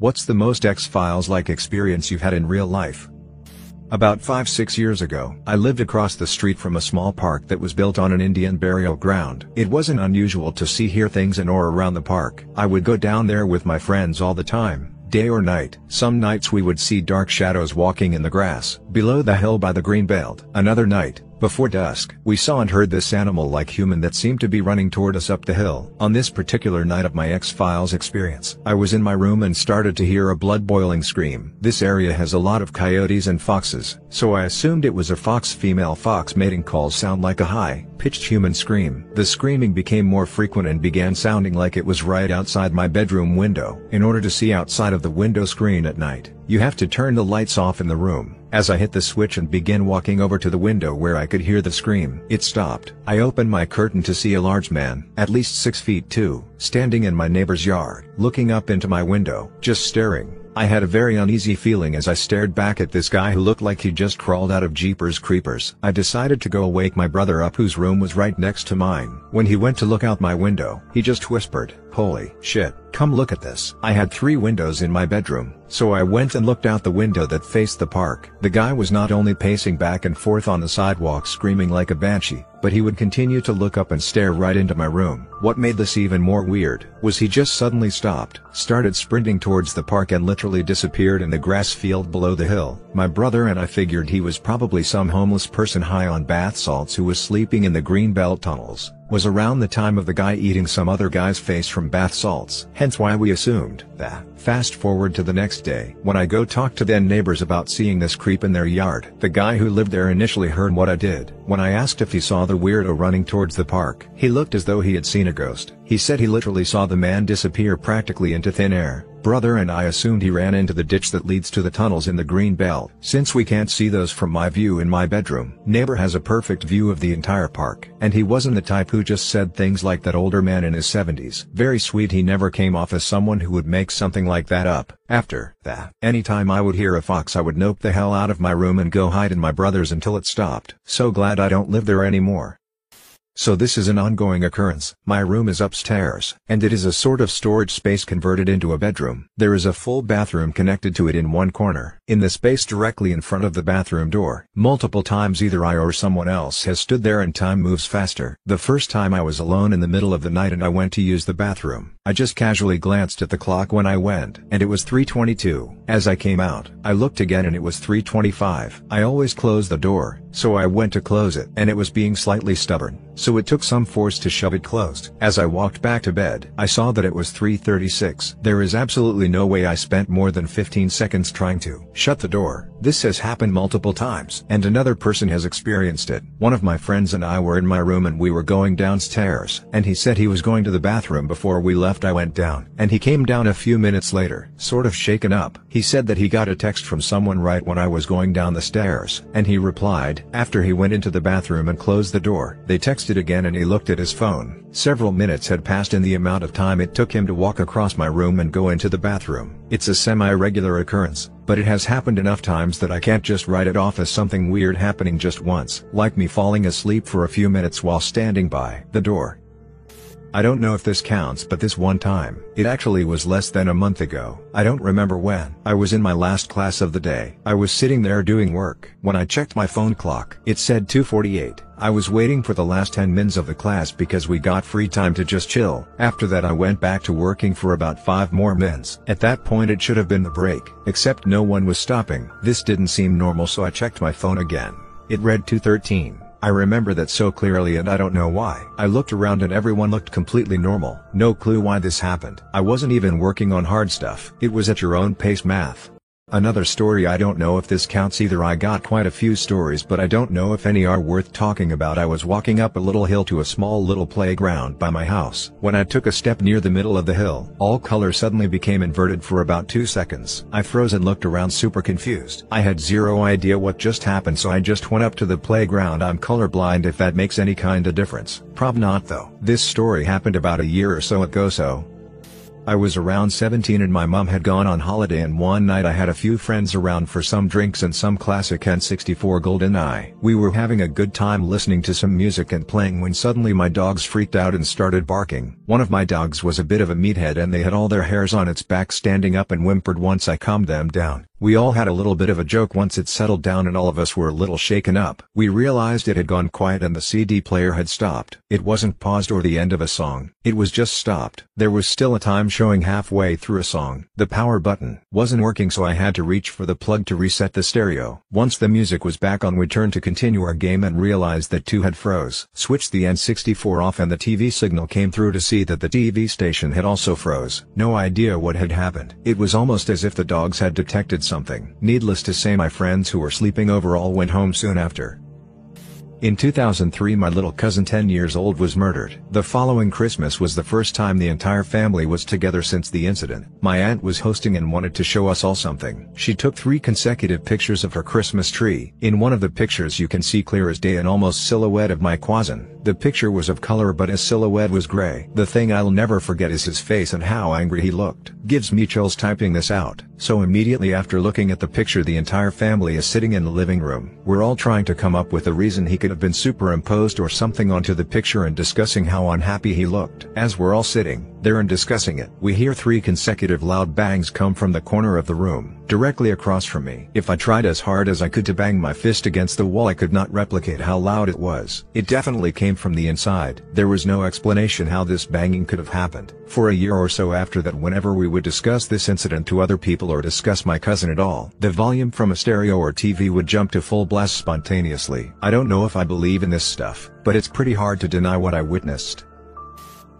What's the most X-Files-like experience you've had in real life? About 5-6 years ago, I lived across the street from a small park that was built on an Indian burial ground. It wasn't unusual to see hear things in or around the park. I would go down there with my friends all the time, day or night. Some nights we would see dark shadows walking in the grass, below the hill by the green belt. Another night, before dusk, we saw and heard this animal-like human that seemed to be running toward us up the hill. On this particular night of my X-Files experience, I was in my room and started to hear a blood-boiling scream. This area has a lot of coyotes and foxes, so I assumed it was a fox female fox mating calls sound like a high-pitched human scream. The screaming became more frequent and began sounding like it was right outside my bedroom window. In order to see outside of the window screen at night, you have to turn the lights off in the room. As I hit the switch and began walking over to the window where I could hear the scream, it stopped. I opened my curtain to see a large man, at least 6 feet 2, standing in my neighbor's yard, looking up into my window, just staring. I had a very uneasy feeling as I stared back at this guy who looked like he just crawled out of Jeepers Creepers. I decided to go wake my brother up whose room was right next to mine. When he went to look out my window, he just whispered, holy shit, come look at this. I had three windows in my bedroom, so I went and looked out the window that faced the park. The guy was not only pacing back and forth on the sidewalk screaming like a banshee, but he would continue to look up and stare right into my room. What made this even more weird, was he just suddenly stopped, started sprinting towards the park and literally disappeared in the grass field below the hill. My brother and I figured he was probably some homeless person high on bath salts who was sleeping in the greenbelt tunnels was around the time of the guy eating some other guy's face from bath salts. Hence why we assumed that. Fast forward to the next day, when I go talk to then neighbors about seeing this creep in their yard. The guy who lived there initially heard what I did. When I asked if he saw the weirdo running towards the park, he looked as though he had seen a ghost. He said he literally saw the man disappear practically into thin air. Brother and I assumed he ran into the ditch that leads to the tunnels in the green belt. Since we can't see those from my view in my bedroom, neighbor has a perfect view of the entire park. And he wasn't the type who just said things like that older man in his 70s. Very sweet he never came off as someone who would make something like that up. After that, anytime I would hear a fox I would nope the hell out of my room and go hide in my brother's until it stopped. So glad I don't live there anymore. So this is an ongoing occurrence. My room is upstairs, and it is a sort of storage space converted into a bedroom. There is a full bathroom connected to it in one corner. In the space directly in front of the bathroom door, multiple times either I or someone else has stood there and time moves faster. The first time I was alone in the middle of the night and I went to use the bathroom. I just casually glanced at the clock when I went, and it was 3.22. As I came out, I looked again and it was 3.25. I always close the door, so I went to close it, and it was being slightly stubborn, so it took some force to shove it closed. As I walked back to bed, I saw that it was 3.36. There is absolutely no way I spent more than 15 seconds trying to shut the door. This has happened multiple times, and another person has experienced it. One of my friends and I were in my room and we were going downstairs, and he said he was going to the bathroom before we left I went down, and he came down a few minutes later, sort of shaken up. He said that he got a text from someone right when I was going down the stairs, and he replied, after he went into the bathroom and closed the door. They texted again and he looked at his phone. Several minutes had passed in the amount of time it took him to walk across my room and go into the bathroom. It's a semi-regular occurrence, but it has happened enough times that I can't just write it off as something weird happening just once, like me falling asleep for a few minutes while standing by the door. I don't know if this counts but this one time, it actually was less than a month ago, I don't remember when. I was in my last class of the day. I was sitting there doing work. When I checked my phone clock, it said 248. I was waiting for the last 10 minutes of the class because we got free time to just chill. After that I went back to working for about 5 more minutes. At that point it should have been the break, except no one was stopping. This didn't seem normal so I checked my phone again. It read 213. I remember that so clearly and I don't know why. I looked around and everyone looked completely normal. No clue why this happened. I wasn't even working on hard stuff. It was at your own pace math. Another story I don't know if this counts either I got quite a few stories but I don't know if any are worth talking about I was walking up a little hill to a small little playground by my house. When I took a step near the middle of the hill, all color suddenly became inverted for about 2 seconds. I froze and looked around super confused. I had zero idea what just happened so I just went up to the playground I'm colorblind if that makes any kind of difference. Prob not though. This story happened about a year or so ago so, I was around 17 and my mom had gone on holiday and one night I had a few friends around for some drinks and some classic N64 GoldenEye. We were having a good time listening to some music and playing when suddenly my dogs freaked out and started barking. One of my dogs was a bit of a meathead and they had all their hairs on its back standing up and whimpered once I calmed them down. We all had a little bit of a joke once it settled down and all of us were a little shaken up. We realized it had gone quiet and the CD player had stopped. It wasn't paused or the end of a song. It was just stopped. There was still a time showing halfway through a song. The power button wasn't working so I had to reach for the plug to reset the stereo. Once the music was back on we turned to continue our game and realized that 2 had froze. Switched the N64 off and the TV signal came through to see that the TV station had also froze. No idea what had happened. It was almost as if the dogs had detected something. Needless to say my friends who were sleeping over all went home soon after. In 2003 my little cousin 10 years old was murdered. The following Christmas was the first time the entire family was together since the incident. My aunt was hosting and wanted to show us all something. She took three consecutive pictures of her Christmas tree. In one of the pictures you can see clear as day an almost silhouette of my cousin. The picture was of color but his silhouette was gray. The thing I'll never forget is his face and how angry he looked. Gives me chills typing this out. So immediately after looking at the picture the entire family is sitting in the living room. We're all trying to come up with a reason he could have been superimposed or something onto the picture and discussing how unhappy he looked. As we're all sitting there and discussing it, we hear three consecutive loud bangs come from the corner of the room directly across from me. If I tried as hard as I could to bang my fist against the wall I could not replicate how loud it was. It definitely came from the inside. There was no explanation how this banging could have happened. For a year or so after that whenever we would discuss this incident to other people or discuss my cousin at all, the volume from a stereo or TV would jump to full blast spontaneously. I don't know if I believe in this stuff, but it's pretty hard to deny what I witnessed.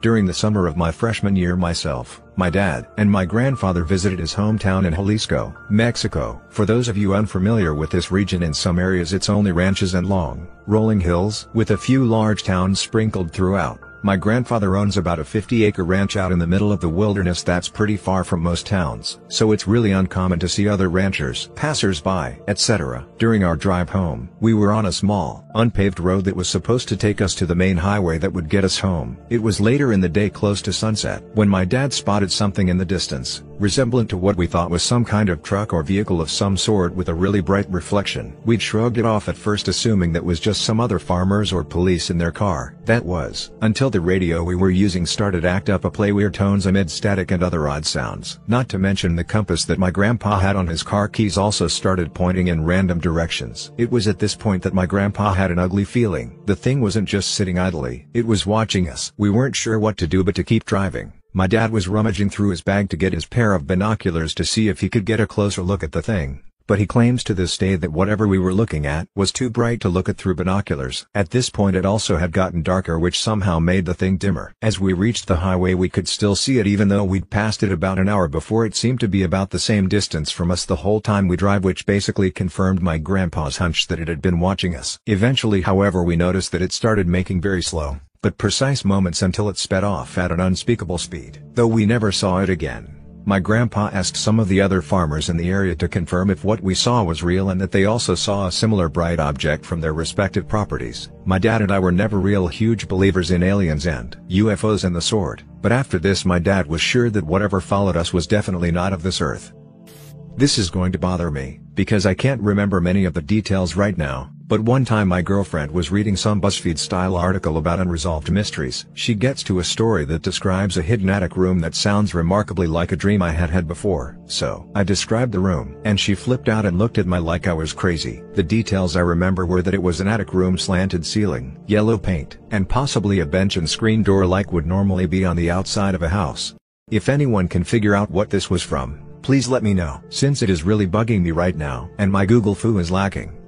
During the summer of my freshman year myself, my dad and my grandfather visited his hometown in Jalisco, Mexico. For those of you unfamiliar with this region in some areas it's only ranches and long, rolling hills with a few large towns sprinkled throughout. My grandfather owns about a 50-acre ranch out in the middle of the wilderness that's pretty far from most towns, so it's really uncommon to see other ranchers, passers-by, etc. During our drive home, we were on a small, unpaved road that was supposed to take us to the main highway that would get us home. It was later in the day close to sunset, when my dad spotted something in the distance, resemblant to what we thought was some kind of truck or vehicle of some sort with a really bright reflection. We'd shrugged it off at first assuming that was just some other farmers or police in their car. That was, until the radio we were using started act up a play weird tones amid static and other odd sounds. Not to mention the compass that my grandpa had on his car keys also started pointing in random directions. It was at this point that my grandpa had an ugly feeling. The thing wasn't just sitting idly, it was watching us. We weren't sure what to do but to keep driving. My dad was rummaging through his bag to get his pair of binoculars to see if he could get a closer look at the thing, but he claims to this day that whatever we were looking at was too bright to look at through binoculars. At this point it also had gotten darker which somehow made the thing dimmer. As we reached the highway we could still see it even though we'd passed it about an hour before it seemed to be about the same distance from us the whole time we drive which basically confirmed my grandpa's hunch that it had been watching us. Eventually however we noticed that it started making very slow but precise moments until it sped off at an unspeakable speed. Though we never saw it again. My grandpa asked some of the other farmers in the area to confirm if what we saw was real and that they also saw a similar bright object from their respective properties. My dad and I were never real huge believers in aliens and UFOs and the sort, but after this my dad was sure that whatever followed us was definitely not of this earth. This is going to bother me, because I can't remember many of the details right now, but one time my girlfriend was reading some BuzzFeed-style article about unresolved mysteries. She gets to a story that describes a hidden attic room that sounds remarkably like a dream I had had before. So, I described the room, and she flipped out and looked at me like I was crazy. The details I remember were that it was an attic room slanted ceiling, yellow paint, and possibly a bench and screen door like would normally be on the outside of a house. If anyone can figure out what this was from, please let me know. Since it is really bugging me right now, and my Google fu is lacking.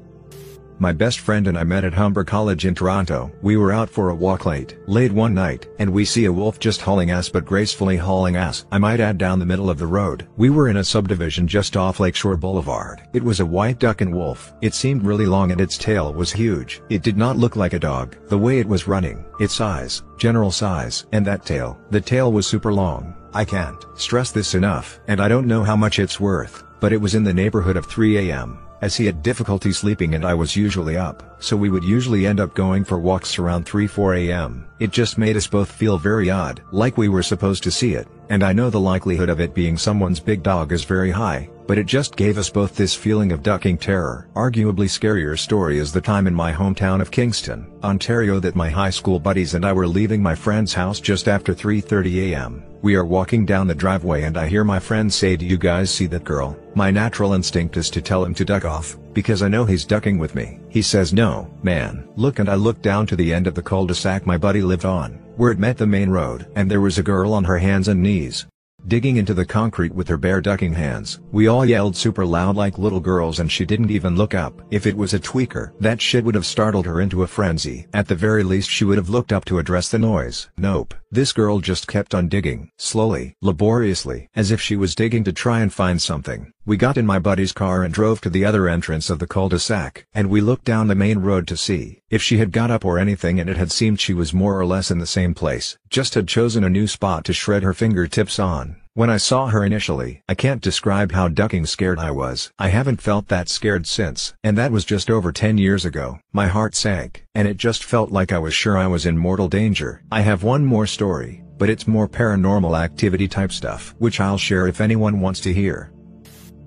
My best friend and I met at Humber College in Toronto. We were out for a walk late, late one night, and we see a wolf just hauling ass but gracefully hauling ass. I might add down the middle of the road. We were in a subdivision just off Lakeshore Boulevard. It was a white duck and wolf. It seemed really long and its tail was huge. It did not look like a dog. The way it was running, its size, general size, and that tail. The tail was super long. I can't stress this enough, and I don't know how much it's worth. but it was in the neighborhood of 3 am, as he had difficulty sleeping and I was usually up, so we would usually end up going for walks around 3-4 am. It just made us both feel very odd, like we were supposed to see it, and I know the likelihood of it being someone's big dog is very high, but it just gave us both this feeling of ducking terror. Arguably scarier story is the time in my hometown of Kingston, Ontario that my high school buddies and I were leaving my friend's house just after 3.30 am. We are walking down the driveway and I hear my friend say do you guys see that girl? My natural instinct is to tell him to duck off, because I know he's ducking with me. He says no, man. Look and I look down to the end of the cul-de-sac my buddy lived on, where it met the main road. And there was a girl on her hands and knees, digging into the concrete with her bare ducking hands. We all yelled super loud like little girls and she didn't even look up. If it was a tweaker, that shit would have startled her into a frenzy. At the very least she would have looked up to address the noise. Nope. This girl just kept on digging, slowly, laboriously, as if she was digging to try and find something. We got in my buddy's car and drove to the other entrance of the cul-de-sac, and we looked down the main road to see if she had got up or anything and it had seemed she was more or less in the same place, just had chosen a new spot to shred her fingertips on. When I saw her initially, I can't describe how ducking scared I was. I haven't felt that scared since. And that was just over 10 years ago. My heart sank, and it just felt like I was sure I was in mortal danger. I have one more story, but it's more paranormal activity type stuff, which I'll share if anyone wants to hear.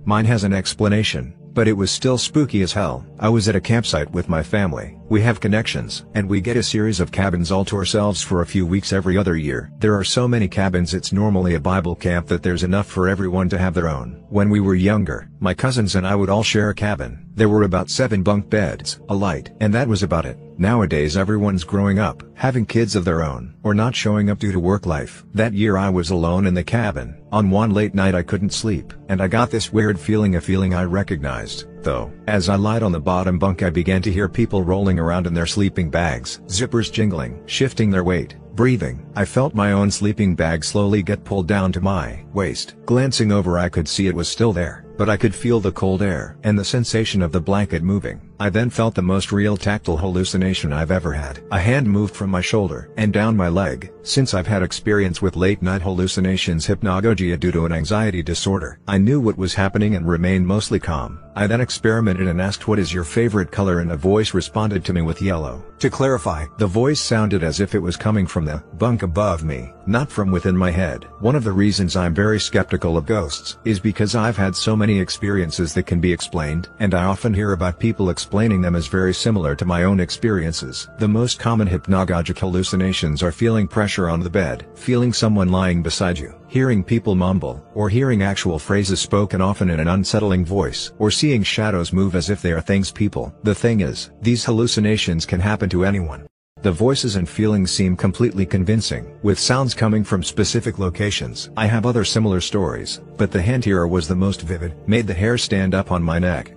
Mine has an explanation, but it was still spooky as hell. I was at a campsite with my family. We have connections, and we get a series of cabins all to ourselves for a few weeks every other year. There are so many cabins it's normally a Bible camp that there's enough for everyone to have their own. When we were younger, my cousins and I would all share a cabin. There were about seven bunk beds, a light, and that was about it. Nowadays everyone's growing up, having kids of their own, or not showing up due to work life. That year I was alone in the cabin. On one late night I couldn't sleep, and I got this weird feeling a feeling I recognized though. As I lied on the bottom bunk I began to hear people rolling around in their sleeping bags, zippers jingling, shifting their weight, breathing. I felt my own sleeping bag slowly get pulled down to my waist. Glancing over I could see it was still there but I could feel the cold air and the sensation of the blanket moving. I then felt the most real tactile hallucination I've ever had. A hand moved from my shoulder and down my leg. Since I've had experience with late night hallucinations hypnagogia due to an anxiety disorder, I knew what was happening and remained mostly calm. I then experimented and asked what is your favorite color and a voice responded to me with yellow. To clarify, the voice sounded as if it was coming from the bunk above me, not from within my head. One of the reasons I'm very skeptical of ghosts is because I've had so many experiences that can be explained, and I often hear about people explaining them as very similar to my own experiences. The most common hypnagogic hallucinations are feeling pressure on the bed, feeling someone lying beside you, hearing people mumble, or hearing actual phrases spoken often in an unsettling voice, or seeing shadows move as if they are things people. The thing is, these hallucinations can happen to anyone. The voices and feelings seem completely convincing, with sounds coming from specific locations. I have other similar stories, but the hand here was the most vivid, made the hair stand up on my neck.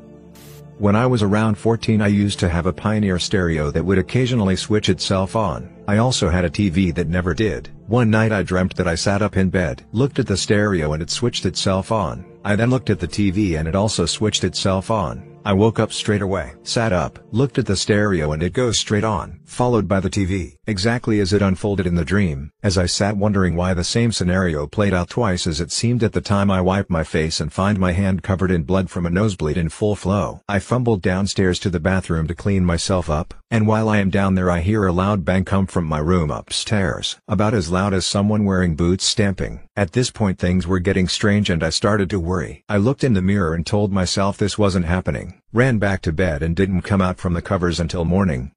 When I was around 14 I used to have a Pioneer stereo that would occasionally switch itself on. I also had a TV that never did. One night I dreamt that I sat up in bed, looked at the stereo and it switched itself on. I then looked at the TV and it also switched itself on. I woke up straight away, sat up, looked at the stereo and it goes straight on, followed by the TV, exactly as it unfolded in the dream. As I sat wondering why the same scenario played out twice as it seemed at the time I wipe my face and find my hand covered in blood from a nosebleed in full flow. I fumbled downstairs to the bathroom to clean myself up, and while I am down there I hear a loud bang come from my room upstairs, about as loud as someone wearing boots stamping. At this point things were getting strange and I started to worry. I looked in the mirror and told myself this wasn't happening ran back to bed and didn't come out from the covers until morning.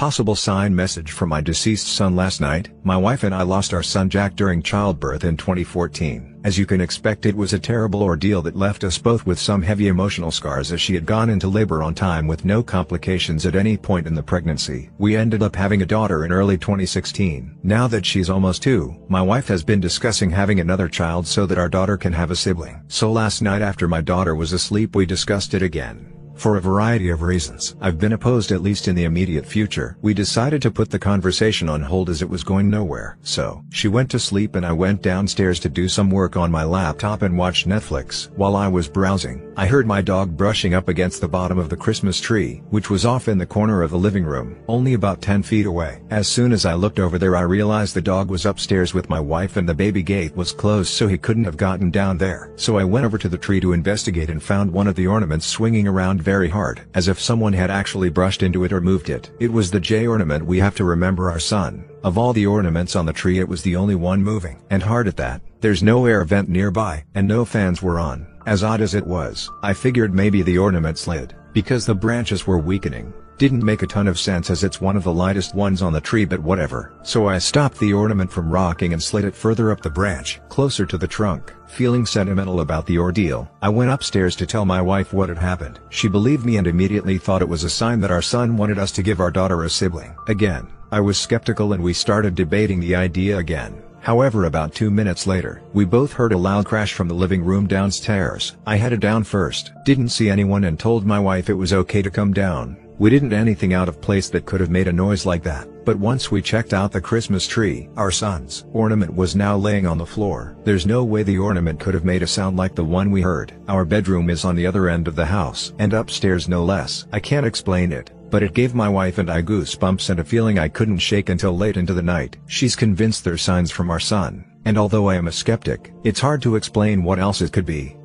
Possible sign message from my deceased son last night, my wife and I lost our son Jack during childbirth in 2014. As you can expect it was a terrible ordeal that left us both with some heavy emotional scars as she had gone into labor on time with no complications at any point in the pregnancy. We ended up having a daughter in early 2016. Now that she's almost two, my wife has been discussing having another child so that our daughter can have a sibling. So last night after my daughter was asleep we discussed it again. For a variety of reasons. I've been opposed at least in the immediate future. We decided to put the conversation on hold as it was going nowhere. So, she went to sleep and I went downstairs to do some work on my laptop and watch Netflix. While I was browsing, I heard my dog brushing up against the bottom of the Christmas tree, which was off in the corner of the living room, only about 10 feet away. As soon as I looked over there I realized the dog was upstairs with my wife and the baby gate was closed so he couldn't have gotten down there. So I went over to the tree to investigate and found one of the ornaments swinging around very hard, as if someone had actually brushed into it or moved it. It was the J ornament we have to remember our son. Of all the ornaments on the tree it was the only one moving. And hard at that, there's no air vent nearby, and no fans were on. As odd as it was, I figured maybe the ornament slid, because the branches were weakening. Didn't make a ton of sense as it's one of the lightest ones on the tree but whatever. So I stopped the ornament from rocking and slid it further up the branch, closer to the trunk. Feeling sentimental about the ordeal, I went upstairs to tell my wife what had happened. She believed me and immediately thought it was a sign that our son wanted us to give our daughter a sibling. Again, I was skeptical and we started debating the idea again. However about two minutes later, we both heard a loud crash from the living room downstairs. I headed down first, didn't see anyone and told my wife it was okay to come down. We didn't anything out of place that could have made a noise like that, but once we checked out the Christmas tree, our son's ornament was now laying on the floor. There's no way the ornament could have made a sound like the one we heard. Our bedroom is on the other end of the house, and upstairs no less. I can't explain it, but it gave my wife and I goosebumps and a feeling I couldn't shake until late into the night. She's convinced they're signs from our son, and although I am a skeptic, it's hard to explain what else it could be.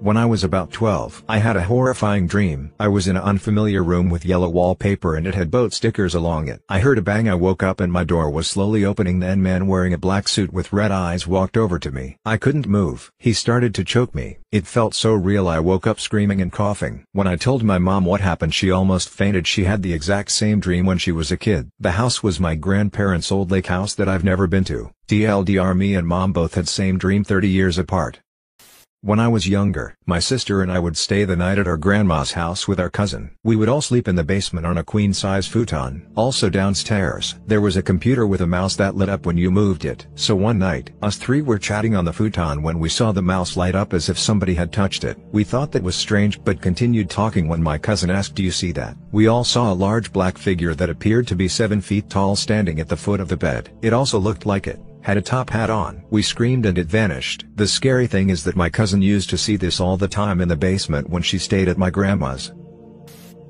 When I was about 12, I had a horrifying dream. I was in an unfamiliar room with yellow wallpaper and it had boat stickers along it. I heard a bang I woke up and my door was slowly opening then man wearing a black suit with red eyes walked over to me. I couldn't move. He started to choke me. It felt so real I woke up screaming and coughing. When I told my mom what happened she almost fainted she had the exact same dream when she was a kid. The house was my grandparents' old lake house that I've never been to. TLDR me and mom both had same dream 30 years apart. When I was younger, my sister and I would stay the night at our grandma's house with our cousin. We would all sleep in the basement on a queen-size futon. Also downstairs, there was a computer with a mouse that lit up when you moved it. So one night, us three were chatting on the futon when we saw the mouse light up as if somebody had touched it. We thought that was strange but continued talking when my cousin asked do you see that? We all saw a large black figure that appeared to be 7 feet tall standing at the foot of the bed. It also looked like it had a top hat on. We screamed and it vanished. The scary thing is that my cousin used to see this all the time in the basement when she stayed at my grandma's.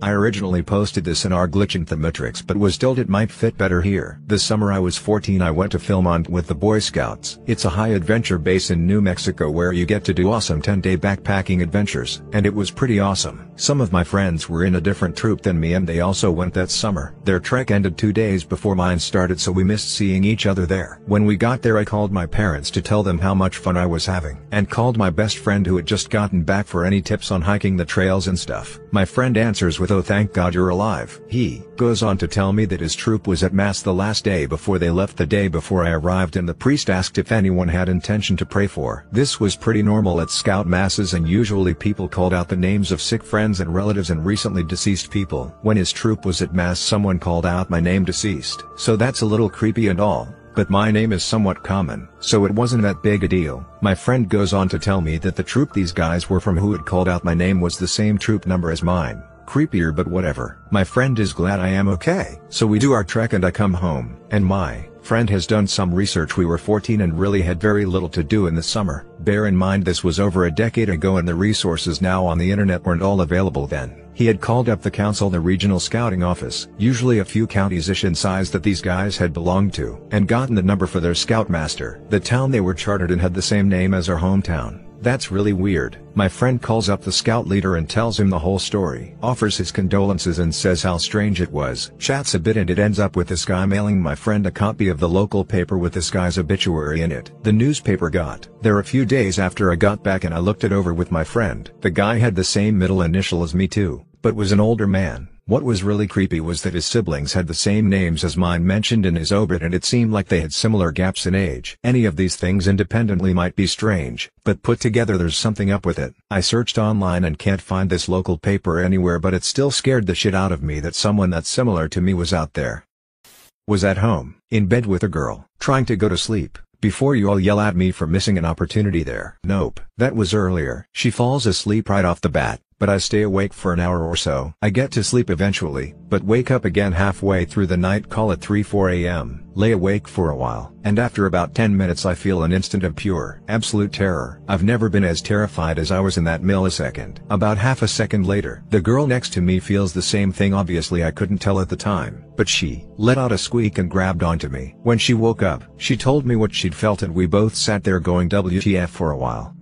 I originally posted this in our glitching the Matrix but was told it might fit better here. This summer I was 14 I went to Philmont with the Boy Scouts. It's a high adventure base in New Mexico where you get to do awesome 10-day backpacking adventures, and it was pretty awesome. Some of my friends were in a different troop than me and they also went that summer. Their trek ended two days before mine started so we missed seeing each other there. When we got there I called my parents to tell them how much fun I was having, and called my best friend who had just gotten back for any tips on hiking the trails and stuff. My friend answers with with oh thank God you're alive. He goes on to tell me that his troop was at mass the last day before they left the day before I arrived and the priest asked if anyone had intention to pray for. This was pretty normal at scout masses and usually people called out the names of sick friends and relatives and recently deceased people. When his troop was at mass someone called out my name deceased. So that's a little creepy and all but my name is somewhat common, so it wasn't that big a deal. My friend goes on to tell me that the troop these guys were from who had called out my name was the same troop number as mine creepier but whatever. My friend is glad I am okay. So we do our trek and I come home, and my friend has done some research we were 14 and really had very little to do in the summer. Bear in mind this was over a decade ago and the resources now on the internet weren't all available then. He had called up the council the regional scouting office, usually a few counties-ish in size that these guys had belonged to, and gotten the number for their scoutmaster. The town they were chartered in had the same name as our hometown. That's really weird. My friend calls up the scout leader and tells him the whole story. Offers his condolences and says how strange it was. Chats a bit and it ends up with this guy mailing my friend a copy of the local paper with this guy's obituary in it. The newspaper got there a few days after I got back and I looked it over with my friend. The guy had the same middle initial as me too, but was an older man. What was really creepy was that his siblings had the same names as mine mentioned in his obit and it seemed like they had similar gaps in age. Any of these things independently might be strange, but put together there's something up with it. I searched online and can't find this local paper anywhere but it still scared the shit out of me that someone that's similar to me was out there. Was at home, in bed with a girl, trying to go to sleep. Before you all yell at me for missing an opportunity there. Nope. That was earlier. She falls asleep right off the bat, but I stay awake for an hour or so. I get to sleep eventually, but wake up again halfway through the night call at 3-4 am, lay awake for a while, and after about 10 minutes I feel an instant of pure, absolute terror. I've never been as terrified as I was in that millisecond. About half a second later, the girl next to me feels the same thing obviously I couldn't tell at the time, but she let out a squeak and grabbed onto me. When she woke up, she told me what she'd felt and we both sat there going WTF for a while.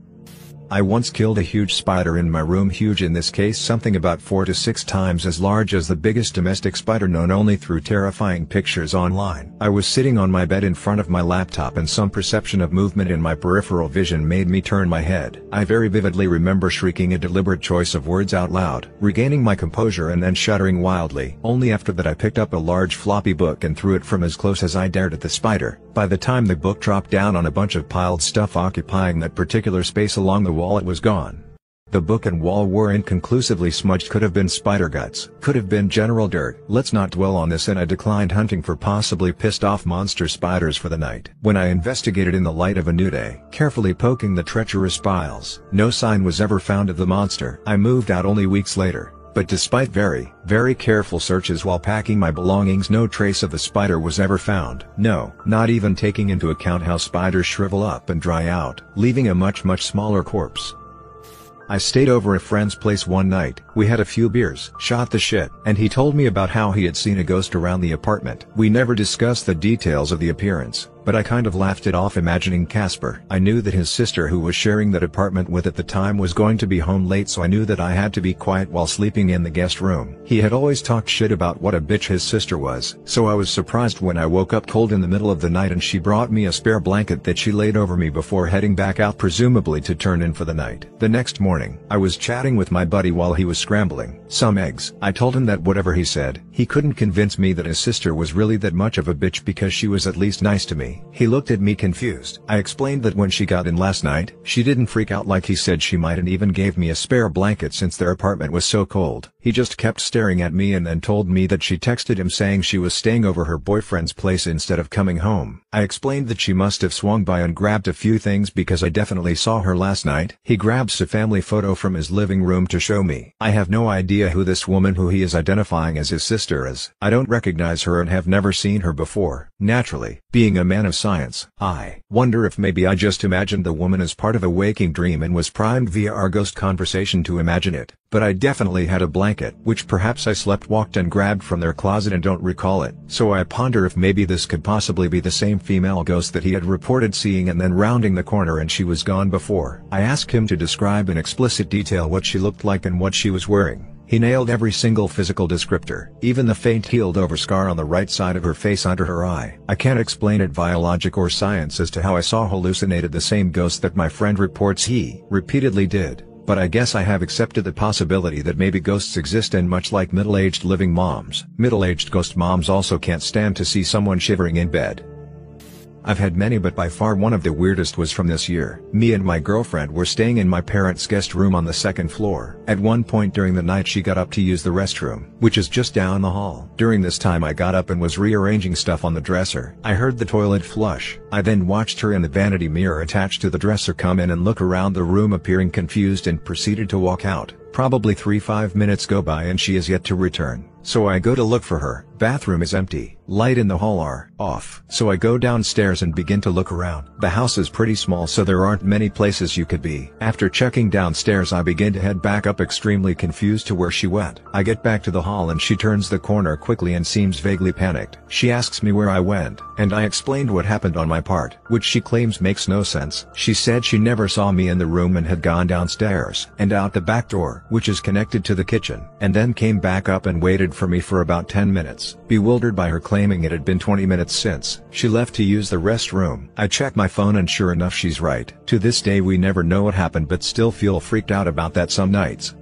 I once killed a huge spider in my room huge in this case something about 4 to 6 times as large as the biggest domestic spider known only through terrifying pictures online. I was sitting on my bed in front of my laptop and some perception of movement in my peripheral vision made me turn my head. I very vividly remember shrieking a deliberate choice of words out loud, regaining my composure and then shuddering wildly. Only after that I picked up a large floppy book and threw it from as close as I dared at the spider. By the time the book dropped down on a bunch of piled stuff occupying that particular space along the wall it was gone. The book and wall were inconclusively smudged could have been spider guts, could have been general dirt. Let's not dwell on this and I declined hunting for possibly pissed off monster spiders for the night. When I investigated in the light of a new day, carefully poking the treacherous piles, no sign was ever found of the monster. I moved out only weeks later, but despite very, very careful searches while packing my belongings no trace of the spider was ever found. No, not even taking into account how spiders shrivel up and dry out, leaving a much much smaller corpse. I stayed over a friend's place one night, we had a few beers, shot the shit, and he told me about how he had seen a ghost around the apartment. We never discussed the details of the appearance, but I kind of laughed it off imagining Casper. I knew that his sister who was sharing that apartment with at the time was going to be home late so I knew that I had to be quiet while sleeping in the guest room. He had always talked shit about what a bitch his sister was, so I was surprised when I woke up cold in the middle of the night and she brought me a spare blanket that she laid over me before heading back out presumably to turn in for the night. The next morning, I was chatting with my buddy while he was scrambling some eggs. I told him that whatever he said, he couldn't convince me that his sister was really that much of a bitch because she was at least nice to me. He looked at me confused. I explained that when she got in last night, she didn't freak out like he said she might and even gave me a spare blanket since their apartment was so cold. He just kept staring at me and then told me that she texted him saying she was staying over her boyfriend's place instead of coming home. I explained that she must have swung by and grabbed a few things because I definitely saw her last night. He grabs a family photo from his living room to show me. I have no idea who this woman who he is identifying as his sister is. I don't recognize her and have never seen her before. Naturally, being a man of science. I wonder if maybe I just imagined the woman as part of a waking dream and was primed via our ghost conversation to imagine it, but I definitely had a blanket which perhaps I slept walked and grabbed from their closet and don't recall it. So I ponder if maybe this could possibly be the same female ghost that he had reported seeing and then rounding the corner and she was gone before. I asked him to describe in explicit detail what she looked like and what she was wearing. He nailed every single physical descriptor, even the faint healed over scar on the right side of her face under her eye. I can't explain it via logic or science as to how I saw hallucinated the same ghost that my friend reports he repeatedly did, but I guess I have accepted the possibility that maybe ghosts exist and much like middle-aged living moms, middle-aged ghost moms also can't stand to see someone shivering in bed. I've had many but by far one of the weirdest was from this year. Me and my girlfriend were staying in my parents' guest room on the second floor. At one point during the night she got up to use the restroom, which is just down the hall. During this time I got up and was rearranging stuff on the dresser. I heard the toilet flush. I then watched her in the vanity mirror attached to the dresser come in and look around the room appearing confused and proceeded to walk out. Probably 3-5 minutes go by and she is yet to return. So I go to look for her. Bathroom is empty. Light in the hall are off. So I go downstairs and begin to look around. The house is pretty small so there aren't many places you could be. After checking downstairs I begin to head back up extremely confused to where she went. I get back to the hall and she turns the corner quickly and seems vaguely panicked. She asks me where I went, and I explained what happened on my part, which she claims makes no sense. She said she never saw me in the room and had gone downstairs and out the back door, which is connected to the kitchen, and then came back up and waited for me for about 10 minutes. Bewildered by her claiming it had been 20 minutes since she left to use the restroom. I check my phone and sure enough she's right. To this day we never know what happened but still feel freaked out about that some nights.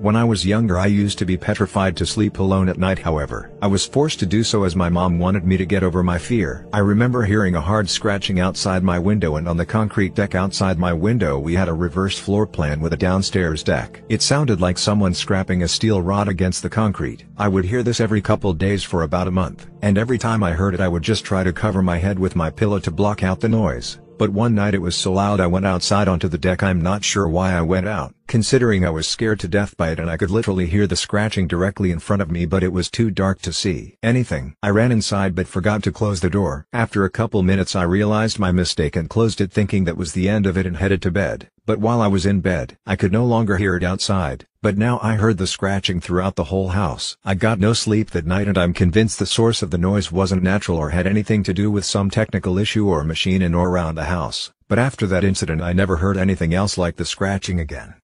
When I was younger I used to be petrified to sleep alone at night however, I was forced to do so as my mom wanted me to get over my fear. I remember hearing a hard scratching outside my window and on the concrete deck outside my window we had a reverse floor plan with a downstairs deck. It sounded like someone scrapping a steel rod against the concrete. I would hear this every couple days for about a month, and every time I heard it I would just try to cover my head with my pillow to block out the noise. But one night it was so loud I went outside onto the deck I'm not sure why I went out, considering I was scared to death by it and I could literally hear the scratching directly in front of me but it was too dark to see anything. I ran inside but forgot to close the door. After a couple minutes I realized my mistake and closed it thinking that was the end of it and headed to bed. But while I was in bed, I could no longer hear it outside, but now I heard the scratching throughout the whole house. I got no sleep that night and I'm convinced the source of the noise wasn't natural or had anything to do with some technical issue or machine in or around the house, but after that incident I never heard anything else like the scratching again.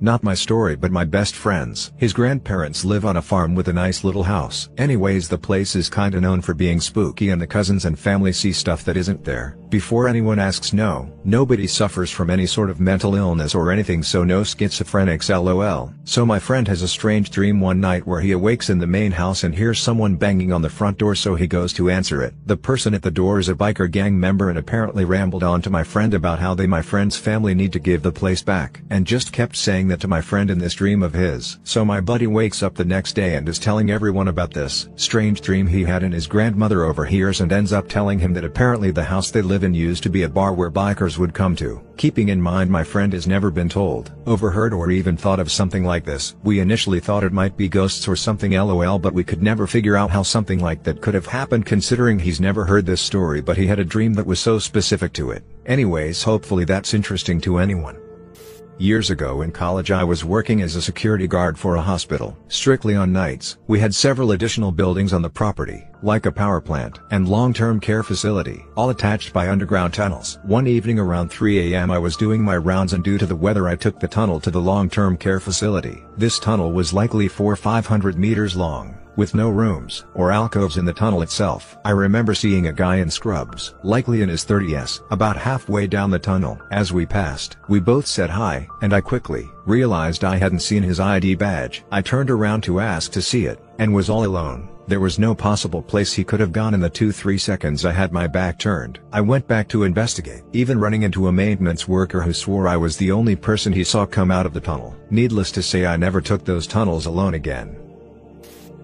Not my story but my best friend's. His grandparents live on a farm with a nice little house. Anyways the place is kinda known for being spooky and the cousins and family see stuff that isn't there. Before anyone asks no, nobody suffers from any sort of mental illness or anything so no schizophrenics lol. So my friend has a strange dream one night where he awakes in the main house and hears someone banging on the front door so he goes to answer it. The person at the door is a biker gang member and apparently rambled on to my friend about how they my friend's family need to give the place back and just kept saying that to my friend in this dream of his. So my buddy wakes up the next day and is telling everyone about this strange dream he had and his grandmother overhears and ends up telling him that apparently the house they live in used to be a bar where bikers would come to. Keeping in mind my friend has never been told, overheard or even thought of something like this. We initially thought it might be ghosts or something lol but we could never figure out how something like that could have happened considering he's never heard this story but he had a dream that was so specific to it. Anyways hopefully that's interesting to anyone. Years ago in college I was working as a security guard for a hospital, strictly on nights. We had several additional buildings on the property, like a power plant and long-term care facility, all attached by underground tunnels. One evening around 3 a.m. I was doing my rounds and due to the weather I took the tunnel to the long-term care facility. This tunnel was likely 4-500 meters long with no rooms or alcoves in the tunnel itself. I remember seeing a guy in scrubs, likely in his 30s, about halfway down the tunnel. As we passed, we both said hi, and I quickly realized I hadn't seen his ID badge. I turned around to ask to see it, and was all alone. There was no possible place he could have gone in the 2-3 seconds I had my back turned. I went back to investigate, even running into a maintenance worker who swore I was the only person he saw come out of the tunnel. Needless to say I never took those tunnels alone again.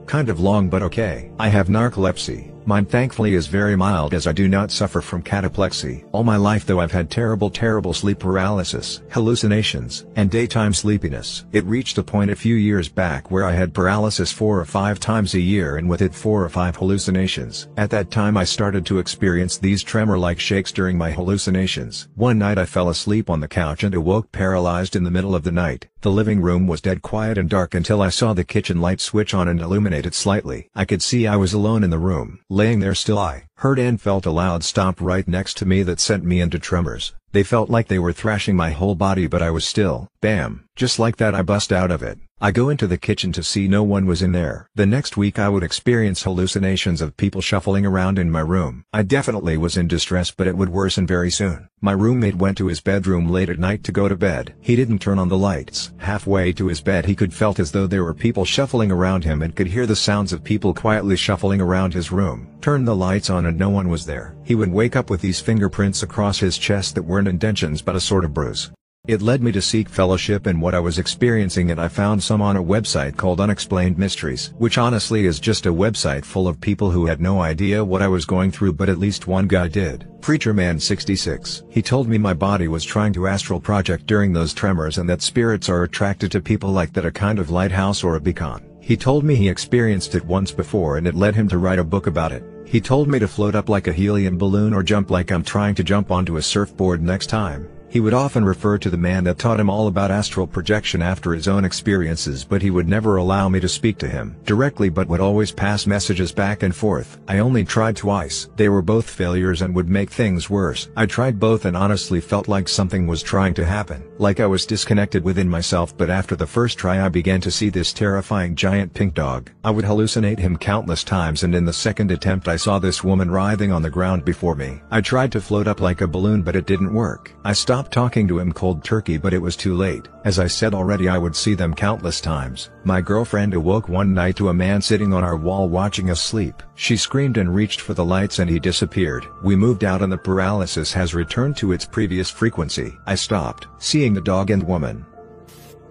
Kind of long but okay. I have narcolepsy, Mine thankfully is very mild as I do not suffer from cataplexy. All my life though I've had terrible terrible sleep paralysis, hallucinations, and daytime sleepiness. It reached a point a few years back where I had paralysis four or five times a year and with it four or five hallucinations. At that time I started to experience these tremor-like shakes during my hallucinations. One night I fell asleep on the couch and awoke paralyzed in the middle of the night. The living room was dead quiet and dark until I saw the kitchen light switch on and illuminate it slightly. I could see I was alone in the room. Laying there still I heard and felt a loud stomp right next to me that sent me into tremors. They felt like they were thrashing my whole body but I was still. Bam. Just like that I bust out of it. I go into the kitchen to see no one was in there. The next week I would experience hallucinations of people shuffling around in my room. I definitely was in distress but it would worsen very soon. My roommate went to his bedroom late at night to go to bed. He didn't turn on the lights. Halfway to his bed he could felt as though there were people shuffling around him and could hear the sounds of people quietly shuffling around his room. Turned the lights on and no one was there. He would wake up with these fingerprints across his chest that weren't indentions but a sort of bruise. It led me to seek fellowship in what I was experiencing and I found some on a website called Unexplained Mysteries, which honestly is just a website full of people who had no idea what I was going through but at least one guy did. Preacher Man 66. He told me my body was trying to astral project during those tremors and that spirits are attracted to people like that a kind of lighthouse or a beacon. He told me he experienced it once before and it led him to write a book about it. He told me to float up like a helium balloon or jump like I'm trying to jump onto a surfboard next time. He would often refer to the man that taught him all about astral projection after his own experiences but he would never allow me to speak to him directly but would always pass messages back and forth. I only tried twice. They were both failures and would make things worse. I tried both and honestly felt like something was trying to happen. Like I was disconnected within myself but after the first try I began to see this terrifying giant pink dog. I would hallucinate him countless times and in the second attempt I saw this woman writhing on the ground before me. I tried to float up like a balloon but it didn't work. I stopped talking to him cold turkey but it was too late. As I said already I would see them countless times. My girlfriend awoke one night to a man sitting on our wall watching us sleep. She screamed and reached for the lights and he disappeared. We moved out and the paralysis has returned to its previous frequency. I stopped seeing the dog and woman.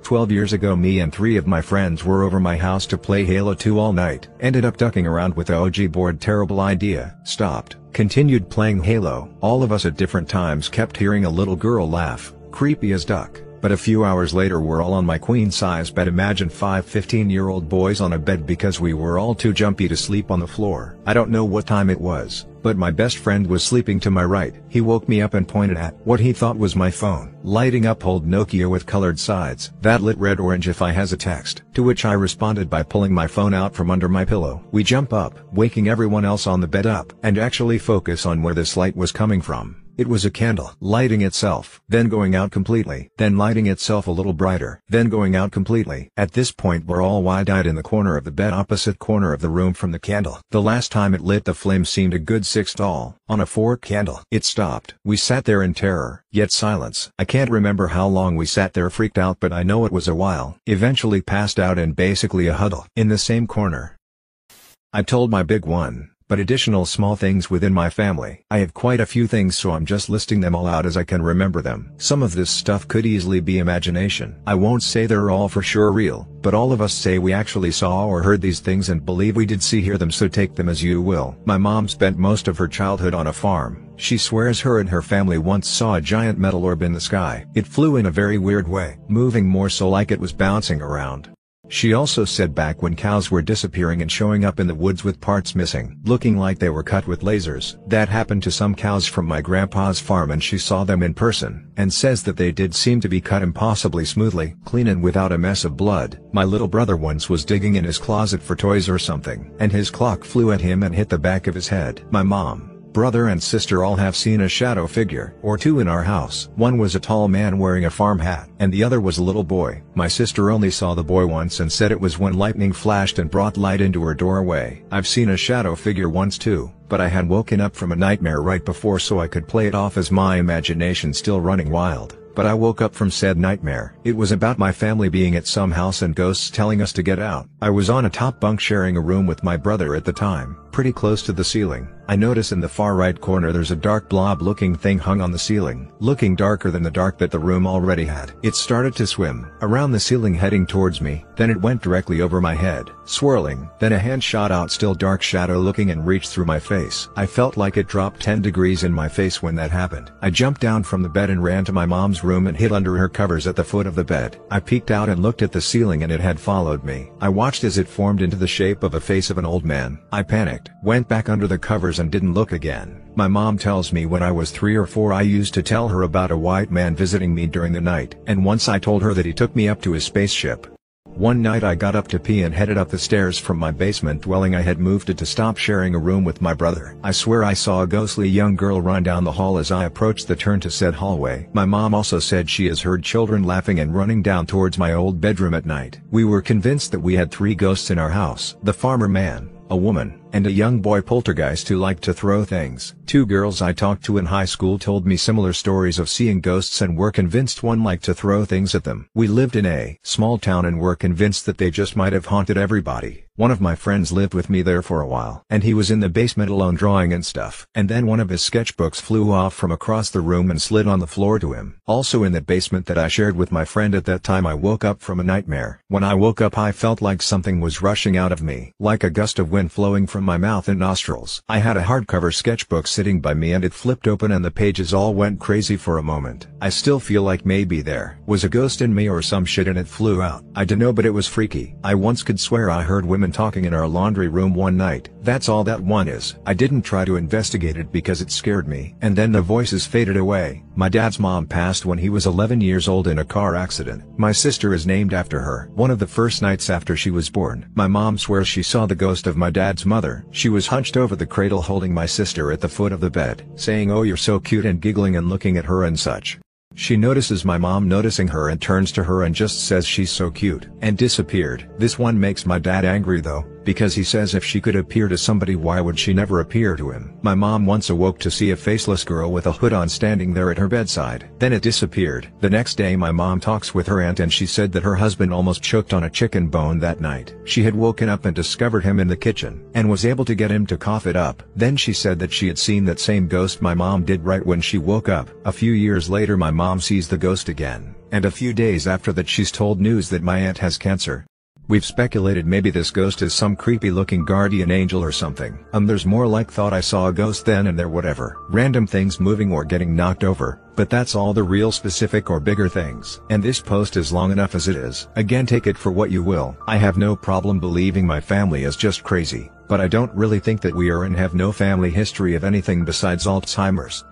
12 years ago me and three of my friends were over my house to play Halo 2 all night. Ended up ducking around with the Ouija board terrible idea. Stopped. Continued playing Halo. All of us at different times kept hearing a little girl laugh. Creepy as duck. But a few hours later we're all on my queen-size bed imagine five 15-year-old boys on a bed because we were all too jumpy to sleep on the floor. I don't know what time it was, but my best friend was sleeping to my right. He woke me up and pointed at what he thought was my phone, lighting up old Nokia with colored sides. That lit red orange if I has a text, to which I responded by pulling my phone out from under my pillow. We jump up, waking everyone else on the bed up, and actually focus on where this light was coming from. It was a candle, lighting itself, then going out completely, then lighting itself a little brighter, then going out completely. At this point we're all wide-eyed in the corner of the bed opposite corner of the room from the candle. The last time it lit the flame seemed a good six tall, on a four candle. It stopped. We sat there in terror, yet silence. I can't remember how long we sat there freaked out but I know it was a while. Eventually passed out in basically a huddle. In the same corner. I told my big one, but additional small things within my family. I have quite a few things so I'm just listing them all out as I can remember them. Some of this stuff could easily be imagination. I won't say they're all for sure real, but all of us say we actually saw or heard these things and believe we did see hear them so take them as you will. My mom spent most of her childhood on a farm. She swears her and her family once saw a giant metal orb in the sky. It flew in a very weird way, moving more so like it was bouncing around. She also said back when cows were disappearing and showing up in the woods with parts missing, looking like they were cut with lasers. That happened to some cows from my grandpa's farm and she saw them in person, and says that they did seem to be cut impossibly smoothly, clean and without a mess of blood. My little brother once was digging in his closet for toys or something, and his clock flew at him and hit the back of his head. My mom, brother and sister all have seen a shadow figure or two in our house. One was a tall man wearing a farm hat, and the other was a little boy. My sister only saw the boy once and said it was when lightning flashed and brought light into her doorway. I've seen a shadow figure once too, but I had woken up from a nightmare right before so I could play it off as my imagination still running wild but I woke up from said nightmare. It was about my family being at some house and ghosts telling us to get out. I was on a top bunk sharing a room with my brother at the time, pretty close to the ceiling. I notice in the far right corner there's a dark blob looking thing hung on the ceiling, looking darker than the dark that the room already had. It started to swim around the ceiling heading towards me, then it went directly over my head, swirling, then a hand shot out still dark shadow looking and reached through my face. I felt like it dropped 10 degrees in my face when that happened. I jumped down from the bed and ran to my mom's room and hid under her covers at the foot of the bed. I peeked out and looked at the ceiling and it had followed me. I watched as it formed into the shape of a face of an old man. I panicked, went back under the covers and didn't look again. My mom tells me when I was 3 or 4 I used to tell her about a white man visiting me during the night. And once I told her that he took me up to his spaceship. One night I got up to pee and headed up the stairs from my basement dwelling I had moved to to stop sharing a room with my brother. I swear I saw a ghostly young girl run down the hall as I approached the turn to said hallway. My mom also said she has heard children laughing and running down towards my old bedroom at night. We were convinced that we had three ghosts in our house. The farmer man, a woman, and a young boy poltergeist who liked to throw things. Two girls I talked to in high school told me similar stories of seeing ghosts and were convinced one liked to throw things at them. We lived in a small town and were convinced that they just might have haunted everybody. One of my friends lived with me there for a while. And he was in the basement alone drawing and stuff. And then one of his sketchbooks flew off from across the room and slid on the floor to him. Also in that basement that I shared with my friend at that time I woke up from a nightmare. When I woke up I felt like something was rushing out of me. Like a gust of wind flowing from my mouth and nostrils. I had a hardcover sketchbook sitting by me and it flipped open and the pages all went crazy for a moment. I still feel like maybe there was a ghost in me or some shit and it flew out. I dunno but it was freaky. I once could swear I heard women talking in our laundry room one night. That's all that one is. I didn't try to investigate it because it scared me. And then the voices faded away. My dad's mom passed when he was 11 years old in a car accident. My sister is named after her. One of the first nights after she was born, my mom swears she saw the ghost of my dad's mother. She was hunched over the cradle holding my sister at the foot of the bed, saying oh you're so cute and giggling and looking at her and such. She notices my mom noticing her and turns to her and just says she's so cute, and disappeared. This one makes my dad angry though, because he says if she could appear to somebody why would she never appear to him. My mom once awoke to see a faceless girl with a hood on standing there at her bedside. Then it disappeared. The next day my mom talks with her aunt and she said that her husband almost choked on a chicken bone that night. She had woken up and discovered him in the kitchen, and was able to get him to cough it up. Then she said that she had seen that same ghost my mom did right when she woke up. A few years later my mom sees the ghost again, and a few days after that she's told news that my aunt has cancer. We've speculated maybe this ghost is some creepy looking guardian angel or something. Um there's more like thought I saw a ghost then and there whatever. Random things moving or getting knocked over, but that's all the real specific or bigger things. And this post is long enough as it is. Again take it for what you will. I have no problem believing my family is just crazy, but I don't really think that we are and have no family history of anything besides Alzheimer's.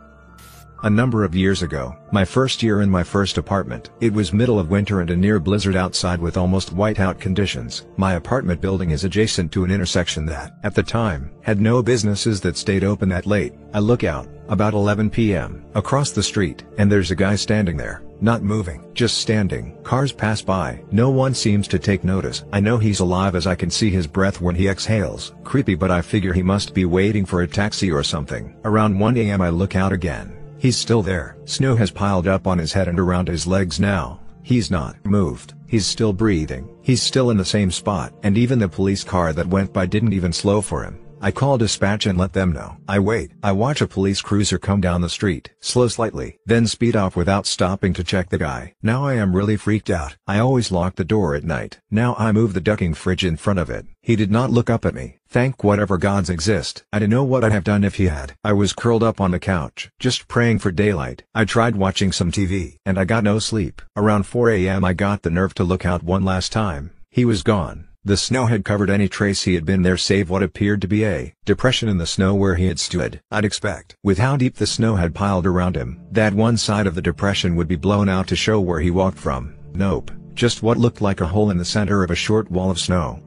A number of years ago, my first year in my first apartment. It was middle of winter and a near blizzard outside with almost whiteout conditions. My apartment building is adjacent to an intersection that, at the time, had no businesses that stayed open that late. I look out, about 11 p.m., across the street, and there's a guy standing there, not moving, just standing. Cars pass by, no one seems to take notice. I know he's alive as I can see his breath when he exhales. Creepy but I figure he must be waiting for a taxi or something. Around 1 a.m. I look out again. He's still there. Snow has piled up on his head and around his legs now. He's not moved. He's still breathing. He's still in the same spot. And even the police car that went by didn't even slow for him. I call dispatch and let them know. I wait. I watch a police cruiser come down the street, slow slightly, then speed off without stopping to check the guy. Now I am really freaked out. I always lock the door at night. Now I move the ducking fridge in front of it. He did not look up at me. Thank whatever gods exist. I don't know what I'd have done if he had. I was curled up on the couch, just praying for daylight. I tried watching some TV, and I got no sleep. Around 4 a.m. I got the nerve to look out one last time. He was gone. The snow had covered any trace he had been there save what appeared to be a depression in the snow where he had stood. I'd expect, with how deep the snow had piled around him, that one side of the depression would be blown out to show where he walked from. Nope, just what looked like a hole in the center of a short wall of snow.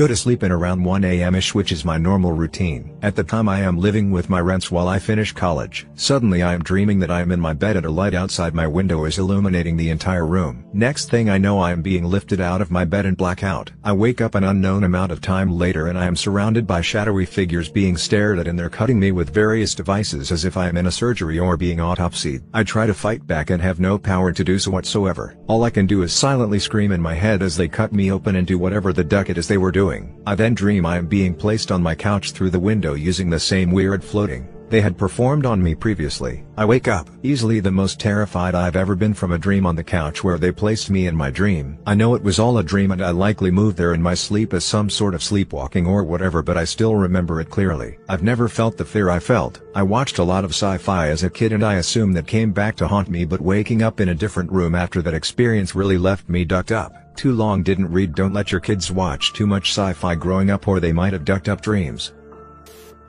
Go to sleep in around 1 am-ish which is my normal routine. At the time I am living with my rents while I finish college. Suddenly I am dreaming that I am in my bed and a light outside my window is illuminating the entire room. Next thing I know I am being lifted out of my bed and black out. I wake up an unknown amount of time later and I am surrounded by shadowy figures being stared at and they're cutting me with various devices as if I am in a surgery or being autopsied. I try to fight back and have no power to do so whatsoever. All I can do is silently scream in my head as they cut me open and do whatever the duck it is they were doing doing. I then dream I am being placed on my couch through the window using the same weird floating they had performed on me previously. I wake up, easily the most terrified I've ever been from a dream on the couch where they placed me in my dream. I know it was all a dream and I likely moved there in my sleep as some sort of sleepwalking or whatever but I still remember it clearly. I've never felt the fear I felt. I watched a lot of sci-fi as a kid and I assume that came back to haunt me but waking up in a different room after that experience really left me ducked up. Too long didn't read Don't let your kids watch too much sci-fi growing up or they might have ducked up dreams.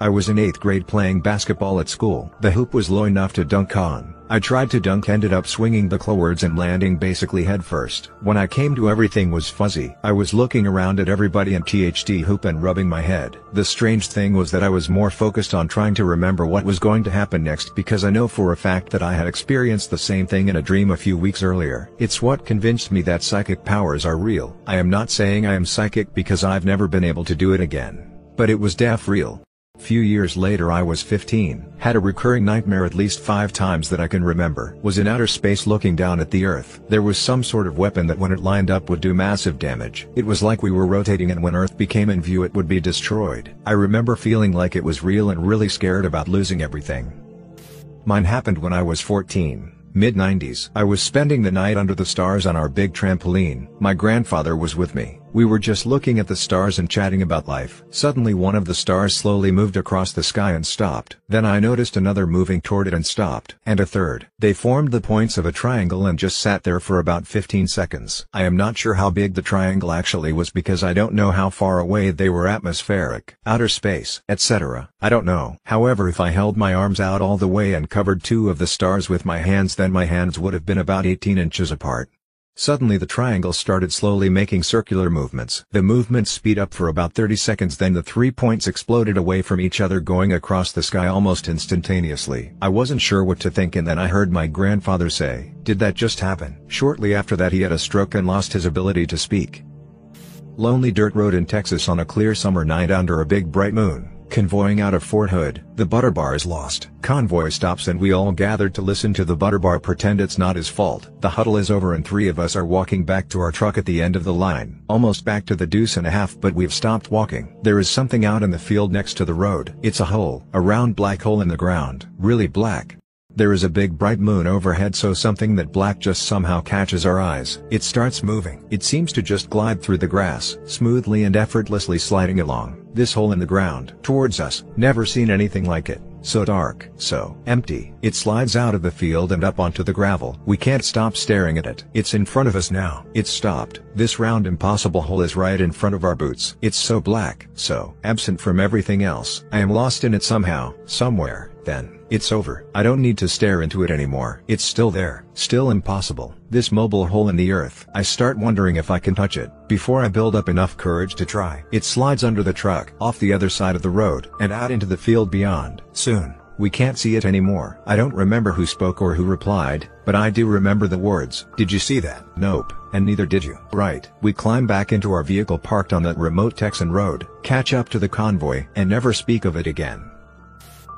I was in 8th grade playing basketball at school. The hoop was low enough to dunk on. I tried to dunk ended up swinging the clothes and landing basically headfirst. When I came to everything was fuzzy. I was looking around at everybody in THD hoop and rubbing my head. The strange thing was that I was more focused on trying to remember what was going to happen next because I know for a fact that I had experienced the same thing in a dream a few weeks earlier. It's what convinced me that psychic powers are real. I am not saying I am psychic because I've never been able to do it again. But it was def real. Few years later I was 15, had a recurring nightmare at least five times that I can remember. Was in outer space looking down at the earth. There was some sort of weapon that when it lined up would do massive damage. It was like we were rotating and when earth became in view it would be destroyed. I remember feeling like it was real and really scared about losing everything. Mine happened when I was 14 mid-90s. I was spending the night under the stars on our big trampoline. My grandfather was with me. We were just looking at the stars and chatting about life. Suddenly one of the stars slowly moved across the sky and stopped. Then I noticed another moving toward it and stopped. And a third. They formed the points of a triangle and just sat there for about 15 seconds. I am not sure how big the triangle actually was because I don't know how far away they were atmospheric, outer space, etc. I don't know. However if I held my arms out all the way and covered two of the stars with my hands then my hands would have been about 18 inches apart. Suddenly the triangle started slowly making circular movements. The movements speed up for about 30 seconds then the three points exploded away from each other going across the sky almost instantaneously. I wasn't sure what to think and then I heard my grandfather say, did that just happen? Shortly after that he had a stroke and lost his ability to speak. Lonely dirt road in Texas on a clear summer night under a big bright moon. Convoying out of Fort Hood, the butter bar is lost. Convoy stops and we all gathered to listen to the butter bar pretend it's not his fault. The huddle is over and three of us are walking back to our truck at the end of the line. Almost back to the deuce and a half but we've stopped walking. There is something out in the field next to the road. It's a hole, a round black hole in the ground, really black. There is a big bright moon overhead so something that black just somehow catches our eyes. It starts moving. It seems to just glide through the grass, smoothly and effortlessly sliding along. This hole in the ground, towards us, never seen anything like it. So dark, so empty. It slides out of the field and up onto the gravel. We can't stop staring at it. It's in front of us now. It's stopped. This round impossible hole is right in front of our boots. It's so black, so absent from everything else. I am lost in it somehow, somewhere. Then, it's over. I don't need to stare into it anymore. It's still there, still impossible. This mobile hole in the earth. I start wondering if I can touch it, before I build up enough courage to try. It slides under the truck, off the other side of the road, and out into the field beyond. Soon, we can't see it anymore. I don't remember who spoke or who replied, but I do remember the words. Did you see that? Nope, and neither did you. Right. We climb back into our vehicle parked on that remote Texan road, catch up to the convoy, and never speak of it again.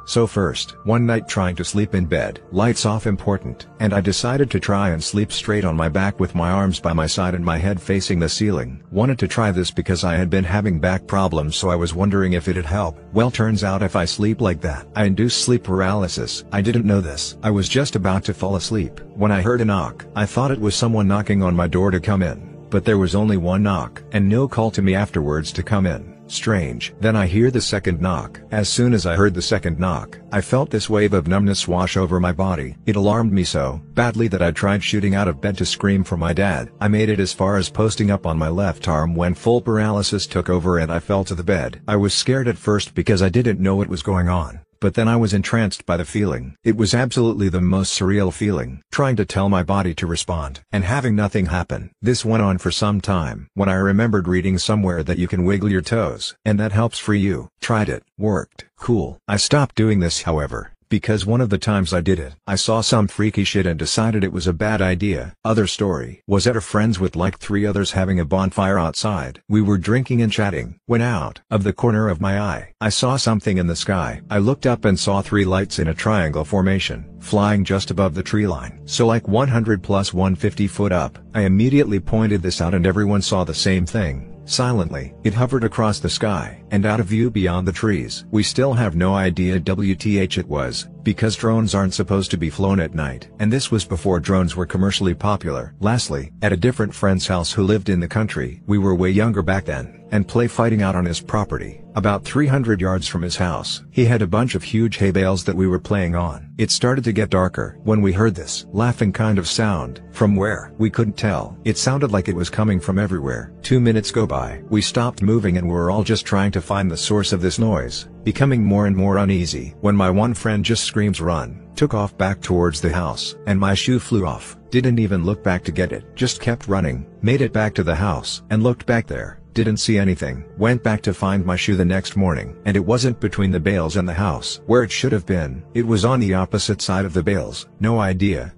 So first, one night trying to sleep in bed, lights off important, and I decided to try and sleep straight on my back with my arms by my side and my head facing the ceiling. Wanted to try this because I had been having back problems so I was wondering if it'd help. Well turns out if I sleep like that, I induce sleep paralysis. I didn't know this. I was just about to fall asleep, when I heard a knock. I thought it was someone knocking on my door to come in, but there was only one knock, and no call to me afterwards to come in. Strange. Then I hear the second knock. As soon as I heard the second knock, I felt this wave of numbness wash over my body. It alarmed me so badly that I tried shooting out of bed to scream for my dad. I made it as far as posting up on my left arm when full paralysis took over and I fell to the bed. I was scared at first because I didn't know what was going on but then I was entranced by the feeling. It was absolutely the most surreal feeling, trying to tell my body to respond, and having nothing happen. This went on for some time, when I remembered reading somewhere that you can wiggle your toes, and that helps free you. Tried it, worked, cool. I stopped doing this however, because one of the times I did it, I saw some freaky shit and decided it was a bad idea. Other story was at a friend's with like three others having a bonfire outside. We were drinking and chatting. When out of the corner of my eye, I saw something in the sky. I looked up and saw three lights in a triangle formation, flying just above the tree line. So like 100 plus 150 foot up. I immediately pointed this out and everyone saw the same thing. Silently, it hovered across the sky, and out of view beyond the trees. We still have no idea WTH it was, because drones aren't supposed to be flown at night. And this was before drones were commercially popular. Lastly, at a different friend's house who lived in the country, we were way younger back then, and play fighting out on his property, about 300 yards from his house. He had a bunch of huge hay bales that we were playing on. It started to get darker when we heard this laughing kind of sound. From where? We couldn't tell. It sounded like it was coming from everywhere. Two minutes go by. We stopped moving and we're all just trying to find the source of this noise, becoming more and more uneasy. When my one friend just screams run, took off back towards the house, and my shoe flew off. Didn't even look back to get it. Just kept running, made it back to the house, and looked back there. Didn't see anything. Went back to find my shoe the next morning. And it wasn't between the bales and the house. Where it should have been. It was on the opposite side of the bales. No idea.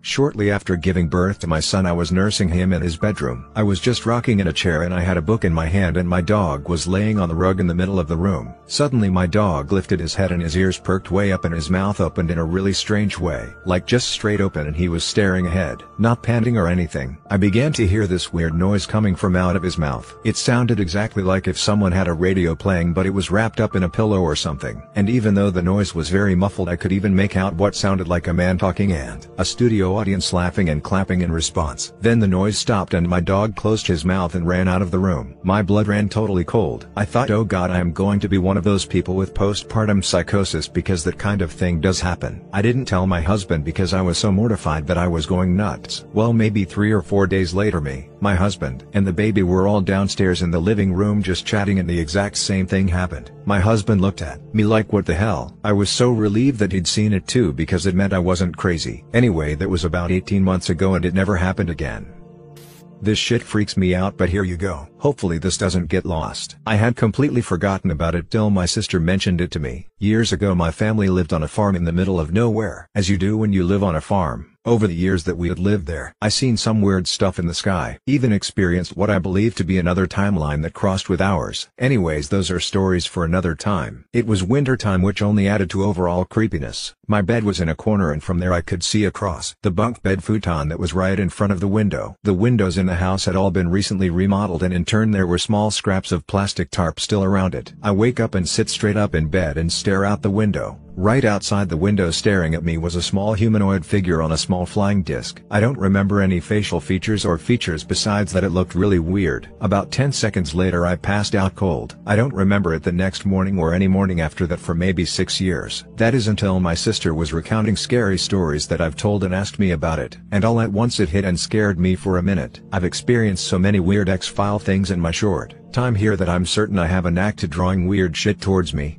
Shortly after giving birth to my son I was nursing him in his bedroom. I was just rocking in a chair and I had a book in my hand and my dog was laying on the rug in the middle of the room. Suddenly my dog lifted his head and his ears perked way up and his mouth opened in a really strange way. Like just straight open and he was staring ahead, not panting or anything. I began to hear this weird noise coming from out of his mouth. It sounded exactly like if someone had a radio playing but it was wrapped up in a pillow or something. And even though the noise was very muffled I could even make out what sounded like a man talking and a studio audience laughing and clapping in response. Then the noise stopped and my dog closed his mouth and ran out of the room. My blood ran totally cold. I thought oh god I am going to be one of those people with postpartum psychosis because that kind of thing does happen. I didn't tell my husband because I was so mortified that I was going nuts. Well maybe three or four days later me, my husband, and the baby were all downstairs in the living room just chatting and the exact same thing happened. My husband looked at me like what the hell. I was so relieved that he'd seen it too because it meant I wasn't crazy. Anyway that was about 18 months ago and it never happened again. This shit freaks me out but here you go. Hopefully this doesn't get lost. I had completely forgotten about it till my sister mentioned it to me. Years ago my family lived on a farm in the middle of nowhere. As you do when you live on a farm. Over the years that we had lived there, I seen some weird stuff in the sky, even experienced what I believe to be another timeline that crossed with ours. Anyways those are stories for another time. It was winter time which only added to overall creepiness. My bed was in a corner and from there I could see across the bunk bed futon that was right in front of the window. The windows in the house had all been recently remodeled and in turn there were small scraps of plastic tarp still around it. I wake up and sit straight up in bed and stare out the window. Right outside the window staring at me was a small humanoid figure on a small flying disc. I don't remember any facial features or features besides that it looked really weird. About 10 seconds later I passed out cold. I don't remember it the next morning or any morning after that for maybe 6 years. That is until my sister was recounting scary stories that I've told and asked me about it. And all at once it hit and scared me for a minute. I've experienced so many weird X-File things in my short time here that I'm certain I have a knack to drawing weird shit towards me.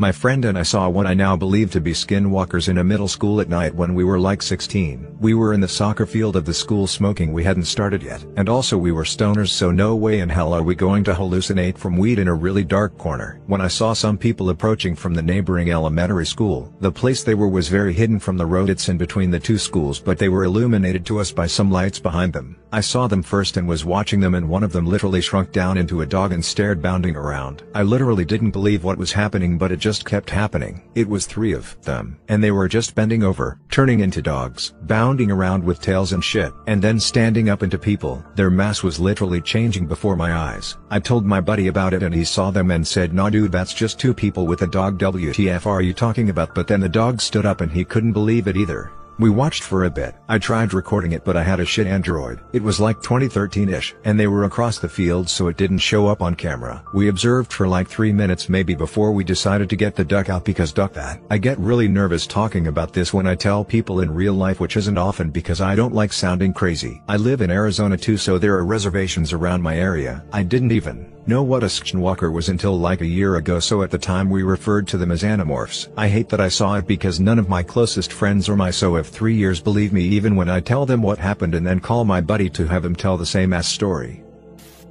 My friend and I saw what I now believe to be skinwalkers in a middle school at night when we were like 16. We were in the soccer field of the school smoking we hadn't started yet. And also we were stoners so no way in hell are we going to hallucinate from weed in a really dark corner. When I saw some people approaching from the neighboring elementary school, the place they were was very hidden from the road it's in between the two schools but they were illuminated to us by some lights behind them. I saw them first and was watching them and one of them literally shrunk down into a dog and stared bounding around. I literally didn't believe what was happening but it just kept happening. It was three of them, and they were just bending over, turning into dogs, bounding around with tails and shit, and then standing up into people. Their mass was literally changing before my eyes. I told my buddy about it and he saw them and said nah dude that's just two people with a dog WTF are you talking about but then the dog stood up and he couldn't believe it either. We watched for a bit. I tried recording it but I had a shit Android. It was like 2013-ish, and they were across the field so it didn't show up on camera. We observed for like 3 minutes maybe before we decided to get the duck out because duck that. I get really nervous talking about this when I tell people in real life which isn't often because I don't like sounding crazy. I live in Arizona too so there are reservations around my area. I didn't even know what a skinwalker was until like a year ago so at the time we referred to them as animorphs. I hate that I saw it because none of my closest friends or my so if 3 years believe me even when I tell them what happened and then call my buddy to have him tell the same ass story.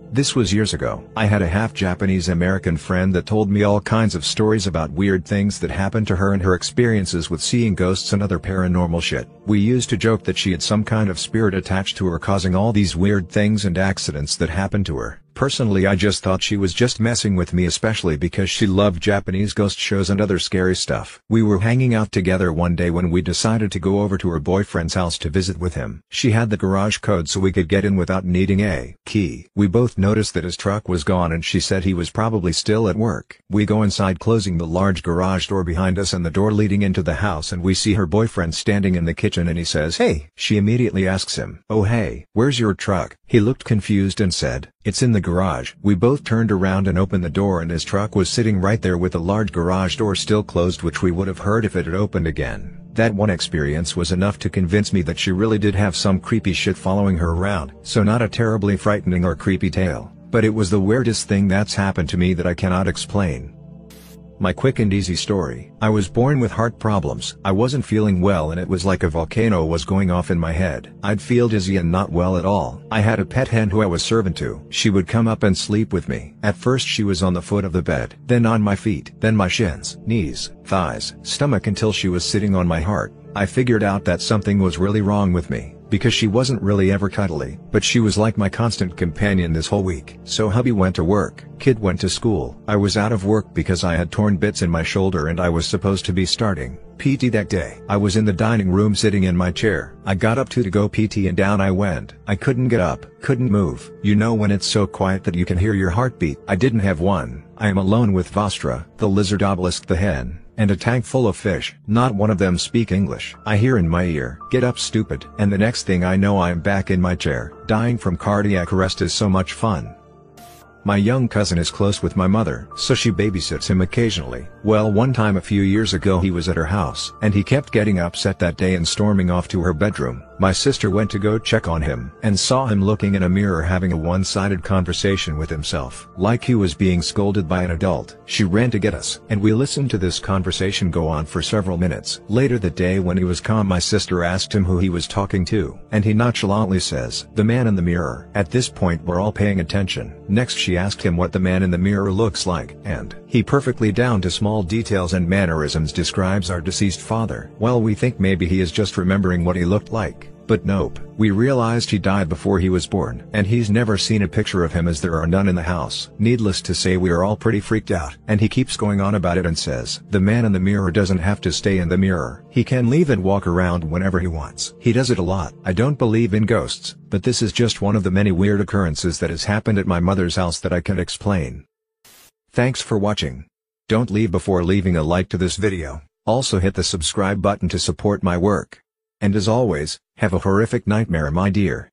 This was years ago. I had a half Japanese American friend that told me all kinds of stories about weird things that happened to her and her experiences with seeing ghosts and other paranormal shit. We used to joke that she had some kind of spirit attached to her causing all these weird things and accidents that happened to her. Personally I just thought she was just messing with me especially because she loved Japanese ghost shows and other scary stuff. We were hanging out together one day when we decided to go over to her boyfriend's house to visit with him. She had the garage code so we could get in without needing a key. We both noticed that his truck was gone and she said he was probably still at work. We go inside closing the large garage door behind us and the door leading into the house and we see her boyfriend standing in the kitchen and he says hey. She immediately asks him, oh hey, where's your truck? He looked confused and said, it's in the garage. We both turned around and opened the door and his truck was sitting right there with the large garage door still closed which we would have heard if it had opened again. That one experience was enough to convince me that she really did have some creepy shit following her around. So not a terribly frightening or creepy tale, but it was the weirdest thing that's happened to me that I cannot explain. My quick and easy story. I was born with heart problems. I wasn't feeling well and it was like a volcano was going off in my head. I'd feel dizzy and not well at all. I had a pet hen who I was servant to. She would come up and sleep with me. At first she was on the foot of the bed, then on my feet, then my shins, knees, thighs, stomach until she was sitting on my heart. I figured out that something was really wrong with me because she wasn't really ever cuddly, but she was like my constant companion this whole week. So hubby went to work, kid went to school. I was out of work because I had torn bits in my shoulder and I was supposed to be starting PT that day. I was in the dining room sitting in my chair. I got up to to go PT and down I went. I couldn't get up, couldn't move. You know when it's so quiet that you can hear your heartbeat. I didn't have one. I am alone with Vostra, the lizard obelisk the hen and a tank full of fish. Not one of them speak English. I hear in my ear, get up stupid. And the next thing I know I'm back in my chair. Dying from cardiac arrest is so much fun. My young cousin is close with my mother, so she babysits him occasionally. Well one time a few years ago he was at her house, and he kept getting upset that day and storming off to her bedroom. My sister went to go check on him, and saw him looking in a mirror having a one-sided conversation with himself. Like he was being scolded by an adult. She ran to get us, and we listened to this conversation go on for several minutes. Later that day when he was calm my sister asked him who he was talking to, and he nonchalantly says, the man in the mirror. At this point we're all paying attention. Next she asked him what the man in the mirror looks like, and he perfectly down to small details and mannerisms describes our deceased father. Well we think maybe he is just remembering what he looked like. But nope, we realized he died before he was born. And he's never seen a picture of him as there are none in the house. Needless to say we are all pretty freaked out. And he keeps going on about it and says, the man in the mirror doesn't have to stay in the mirror. He can leave and walk around whenever he wants. He does it a lot. I don't believe in ghosts, but this is just one of the many weird occurrences that has happened at my mother's house that I can't explain. Thanks for watching. Don't leave before leaving a like to this video. Also hit the subscribe button to support my work. And as always, have a horrific nightmare my dear.